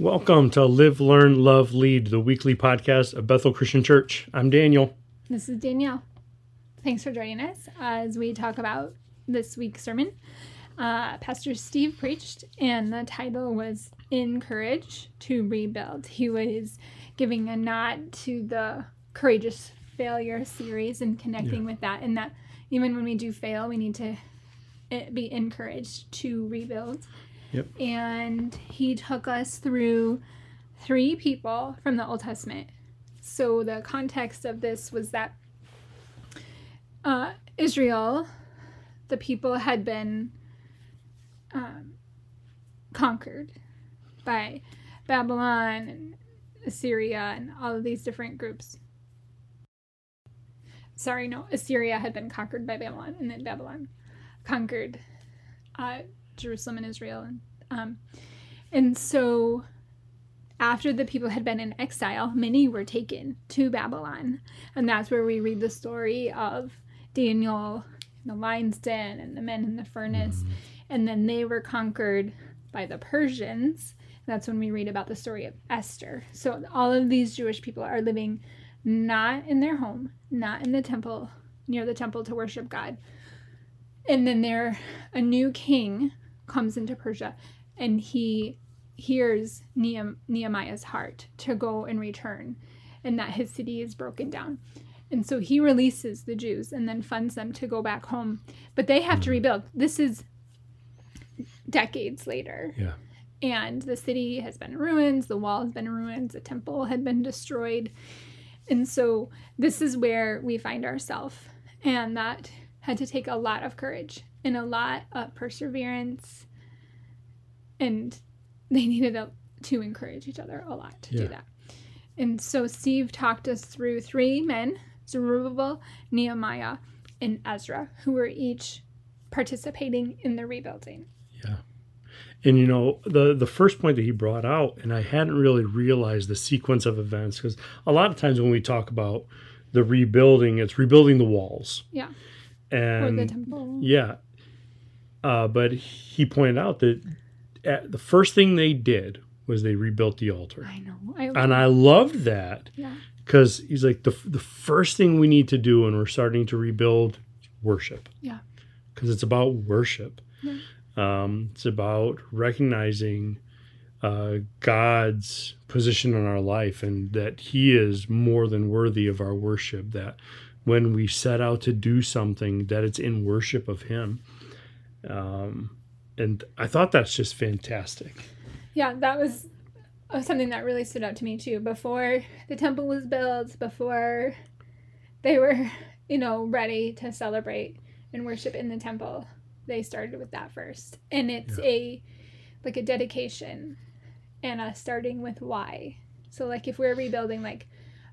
Welcome to Live, Learn, Love, Lead, the weekly podcast of Bethel Christian Church. I'm Daniel. This is Danielle. Thanks for joining us as we talk about this week's sermon. Uh, Pastor Steve preached, and the title was Encourage to Rebuild. He was giving a nod to the Courageous Failure series and connecting yeah. with that, and that even when we do fail, we need to eh, be encouraged to rebuild. Yep. And he took us through three people from the Old Testament. So the context of this was that uh, Israel, the people had been um, conquered by Babylon and Assyria and all of these different groups. Sorry, no, Assyria had been conquered by Babylon, and then Babylon conquered uh, Jerusalem and Israel. And, um, and so after the people had been in exile, many were taken to Babylon. And that's where we read the story of Daniel the lion's den and the men in the furnace. Mm-hmm. And then they were conquered by the Persians. That's when we read about the story of Esther. So all of these Jewish people are living not in their home, not in the temple, near the temple to worship God. And then there a new king comes into Persia and he hears Nehemiah's heart to go and return and that his city is broken down. And so he releases the Jews and then funds them to go back home. But they have to hmm. rebuild. This is decades later. Yeah. And the city has been in ruins, the wall has been in ruins, the temple had been destroyed. And so this is where we find ourselves. And that had to take a lot of courage and a lot of perseverance. And they needed a, to encourage each other a lot to yeah. do that. And so Steve talked us through three men Zerubbabel, Nehemiah, and Ezra, who were each participating in the rebuilding. Yeah. And you know, the the first point that he brought out, and I hadn't really realized the sequence of events because a lot of times when we talk about the rebuilding, it's rebuilding the walls. Yeah. And or the temple. Yeah. Uh, but he pointed out that the first thing they did was they rebuilt the altar. I know. I and I loved that. Yeah. Because he's like the the first thing we need to do when we're starting to rebuild worship. Yeah. Because it's about worship. Yeah. Um, it's about recognizing uh, God's position in our life and that He is more than worthy of our worship. That when we set out to do something, that it's in worship of Him. Um, and I thought that's just fantastic. Yeah, that was something that really stood out to me too. Before the temple was built, before they were, you know, ready to celebrate and worship in the temple, they started with that first. And it's yeah. a like a dedication and a starting with why. So like if we're rebuilding like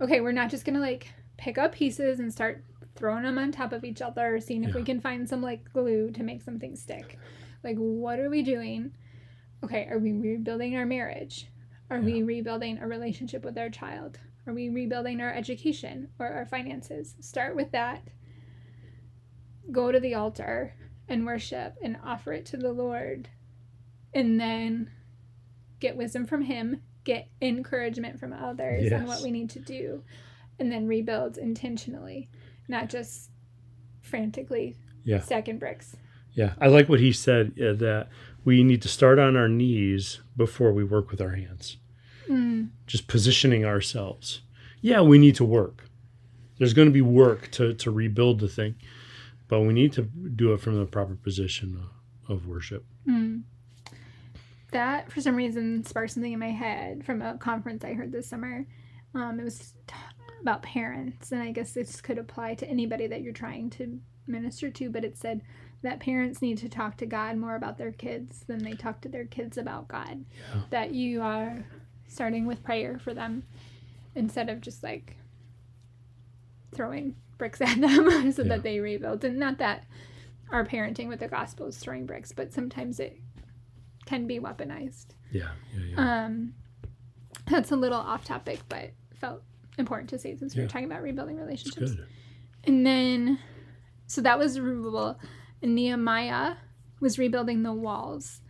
okay, we're not just going to like pick up pieces and start throwing them on top of each other, seeing if yeah. we can find some like glue to make something stick. Like, what are we doing? Okay, are we rebuilding our marriage? Are yeah. we rebuilding a relationship with our child? Are we rebuilding our education or our finances? Start with that. Go to the altar and worship and offer it to the Lord. And then get wisdom from Him, get encouragement from others yes. on what we need to do, and then rebuild intentionally, not just frantically yeah. stacking bricks. Yeah, I like what he said uh, that we need to start on our knees before we work with our hands. Mm. Just positioning ourselves. Yeah, we need to work. There's going to be work to, to rebuild the thing, but we need to do it from the proper position of, of worship. Mm. That, for some reason, sparked something in my head from a conference I heard this summer. Um, it was t- about parents, and I guess this could apply to anybody that you're trying to minister to, but it said that parents need to talk to God more about their kids than they talk to their kids about God. Yeah. That you are starting with prayer for them instead of just like throwing bricks at them so Yeah. that they rebuild. And not that our parenting with the gospel is throwing bricks, but sometimes it can be weaponized. Yeah. Yeah. Yeah. Um, that's a little off topic, but felt important to say since we Yeah. were talking about rebuilding relationships. And then, so that was Zerubbabel. And Nehemiah was rebuilding the walls.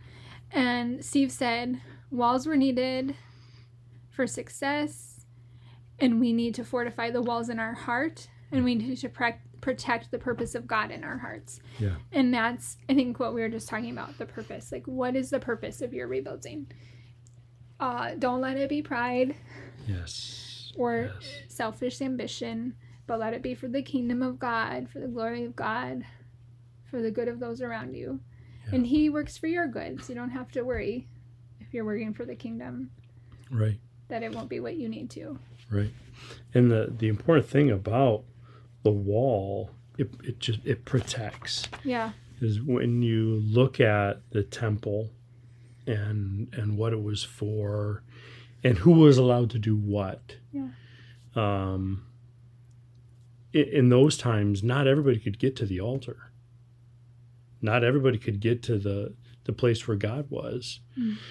And Steve said walls were needed for success, and we need to fortify the walls in our heart, and we need to protect the purpose of God in our hearts. Yeah. And that's, I think, what we were just talking about the purpose. Like, what is the purpose of your rebuilding? Uh, don't let it be pride Yes. Or Yes. selfish ambition, but let it be for the kingdom of God, for the glory of God, for the good of those around you. Yeah. And He works for your good, so you don't have to worry if you're working for the kingdom Right. that it won't be what you need to. Right. And the the important thing about the wall, it, it just it protects. Yeah, is when you look at the temple and and what it was for and who was allowed to do what. Yeah. um i- in those times not everybody could get to the altar. Not everybody could get to the the place where god was.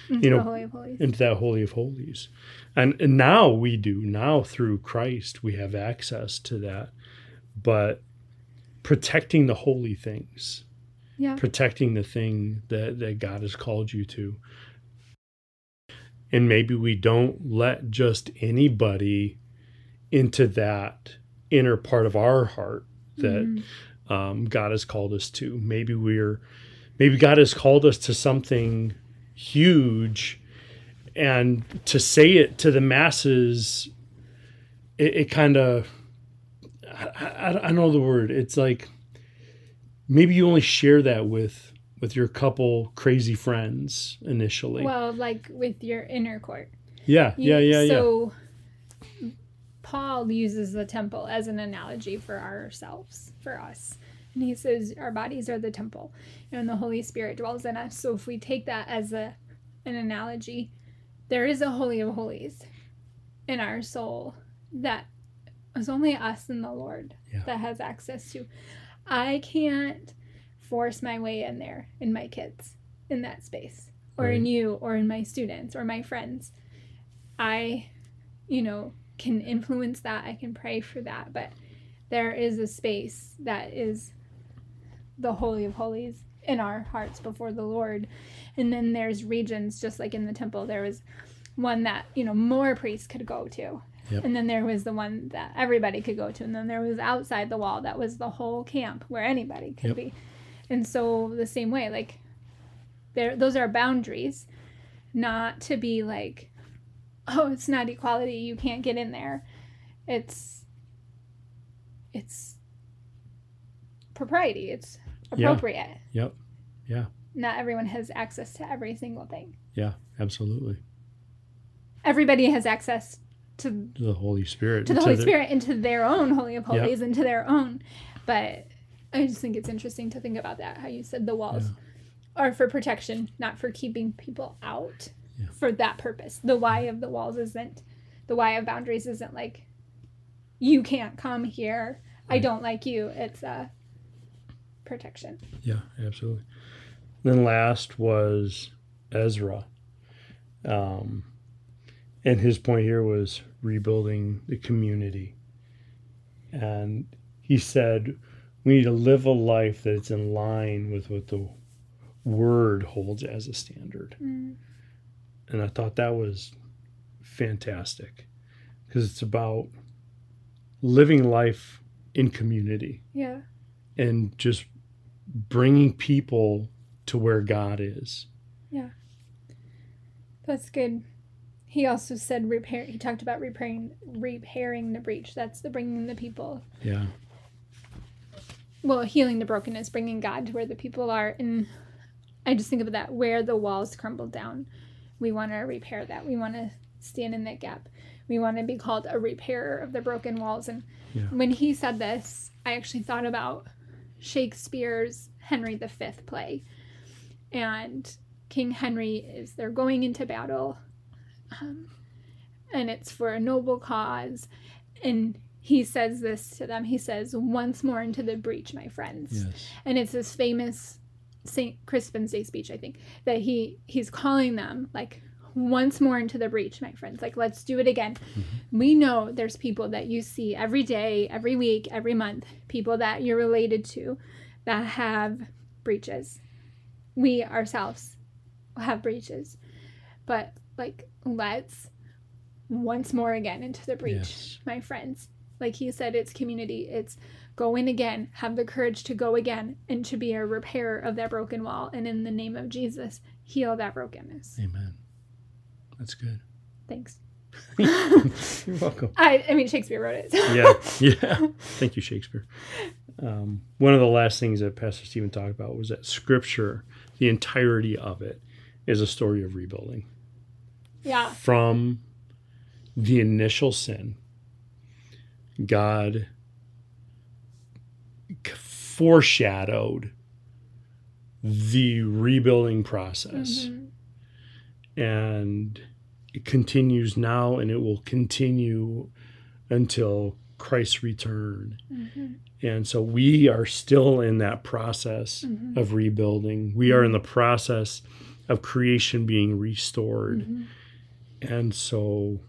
Into know, the Holy of Holies. into that holy of holies. And, and now we do. Now through christ we have access to that. But protecting the holy things. Yeah, protecting the thing that, that God has called you to. And maybe we don't let just anybody into that inner part of our heart that Mhm. um, God has called us to. Maybe we're, maybe God has called us to something huge, and to say it to the masses, it, it kind of, I, I, I don't know the word. It's like maybe you only share that with with your couple crazy friends initially. Well, like with your inner court. yeah, yeah, yeah, yeah. So Paul uses the temple as an analogy for ourselves, for us. And he says our bodies are the temple and the Holy Spirit dwells in us. So if we take that as a an analogy, there is a holy of holies in our soul that is only us and the Lord Yeah. that has access to. I can't force my way in there in my kids in that space or in you or in my students or my friends. I, you know, can influence that. I can pray for that. But there is a space that is the Holy of Holies in our hearts before the Lord. And then there's regions, just like in the temple, there was one that, you know, more priests could go to. Yep. And then there was the one that everybody could go to. And then there was outside the wall that was the whole camp where anybody could Yep. be. And so the same way, like there those are boundaries, not to be like, oh, it's not equality, you can't get in there. It's it's propriety, it's Yeah. appropriate. Yep. Yeah. Not everyone has access to every single thing. Yeah, absolutely. Everybody has access to To the Holy Spirit. to the Holy the- Spirit and to their own holy of Yeah. holies and to their own. But I just think it's interesting to think about that. How you said the walls are for protection, not for keeping people out. Yeah. For that purpose, the why of the walls isn't the why of boundaries isn't like you can't come here. I don't like you. It's a protection. Yeah, absolutely. Then last was Ezra. Um, and his point here was rebuilding the community. And he said, we need to live a life that is in line with what the word holds as a standard. Mm. And I thought that was fantastic because it's about living life in community Yeah. and just bringing people to where God is. Yeah. That's good. He also said repair. He talked about repairing repairing the breach. That's the bringing the people. Yeah. Well, healing the brokenness, bringing God to where the people are, and I just think of that where the walls crumbled down. We want to repair that. We want to stand in that gap. We want to be called a repairer of the broken walls. And Yeah. when he said this, I actually thought about Shakespeare's Henry V play, and King Henry is they're going into battle, um, and it's for a noble cause, and he says this to them. He says, "Once more into the breach, my friends." Yes. And it's this famous Saint Crispin's Day speech, I think, that he he's calling them like once more into the breach, my friends. Like let's do it again. Mm-hmm. We know there's people that you see every day, every week, every month, people that you're related to that have breaches. We ourselves have breaches. But like let's once more again into the breach, Yes. my friends. Like he said, it's community. It's go in again, have the courage to go again and to be a repairer of that broken wall. And in the name of Jesus, heal that brokenness. Amen. That's good. Thanks. You're welcome. I, I mean, Shakespeare wrote it. so- Yeah. Yeah. Thank you, Shakespeare. Um, one of the last things that Pastor Stephen talked about was that scripture, the entirety of it, is a story of rebuilding. yeah. From the initial sin, God foreshadowed the rebuilding process. Mhm. and it continues now and it will continue until Christ's return. Mhm. And so we are still in that process Mhm. of rebuilding. We are in the process of creation being restored. Mhm. And so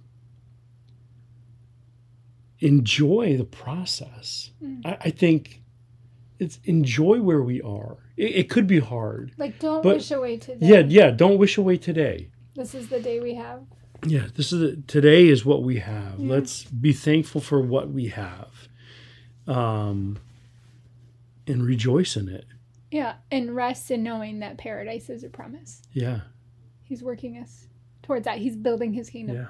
enjoy the process. Mm. I, I think it's enjoy where we are. It, it could be hard. Like, don't But- wish away today. Yeah, yeah. Don't wish away today. This is the day we have. Yeah, this is the, today is what we have. Yeah. Let's be thankful for what we have, um, and rejoice in it. Yeah. And rest in knowing that paradise is a promise. Yeah, He's working us towards that. He's building his kingdom. yeah.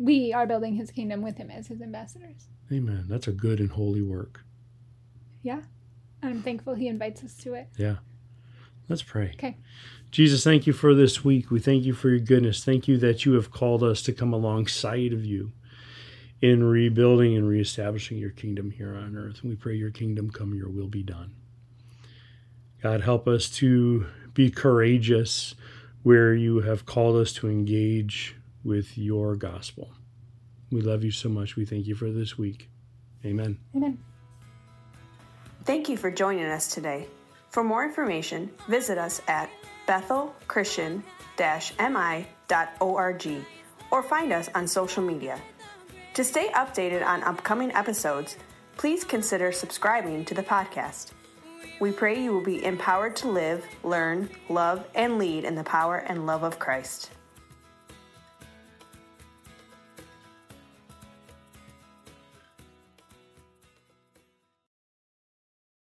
We are building his kingdom with him as his ambassadors. Amen. That's a good and holy work. Yeah. I'm thankful he invites us to it. Yeah. Let's pray. Okay. Jesus, thank you for this week. We thank you for your goodness. Thank you that you have called us to come alongside of you in rebuilding and reestablishing your kingdom here on earth. And we pray your kingdom come, your will be done. God, help us to be courageous where you have called us to engage with your gospel. We love you so much. We thank you for this week. Amen. Amen. Thank you for joining us today. For more information, visit us at bethelchristian-mi.org or find us on social media. To stay updated on upcoming episodes, please consider subscribing to the podcast. We pray you will be empowered to live, learn, love, and lead in the power and love of Christ.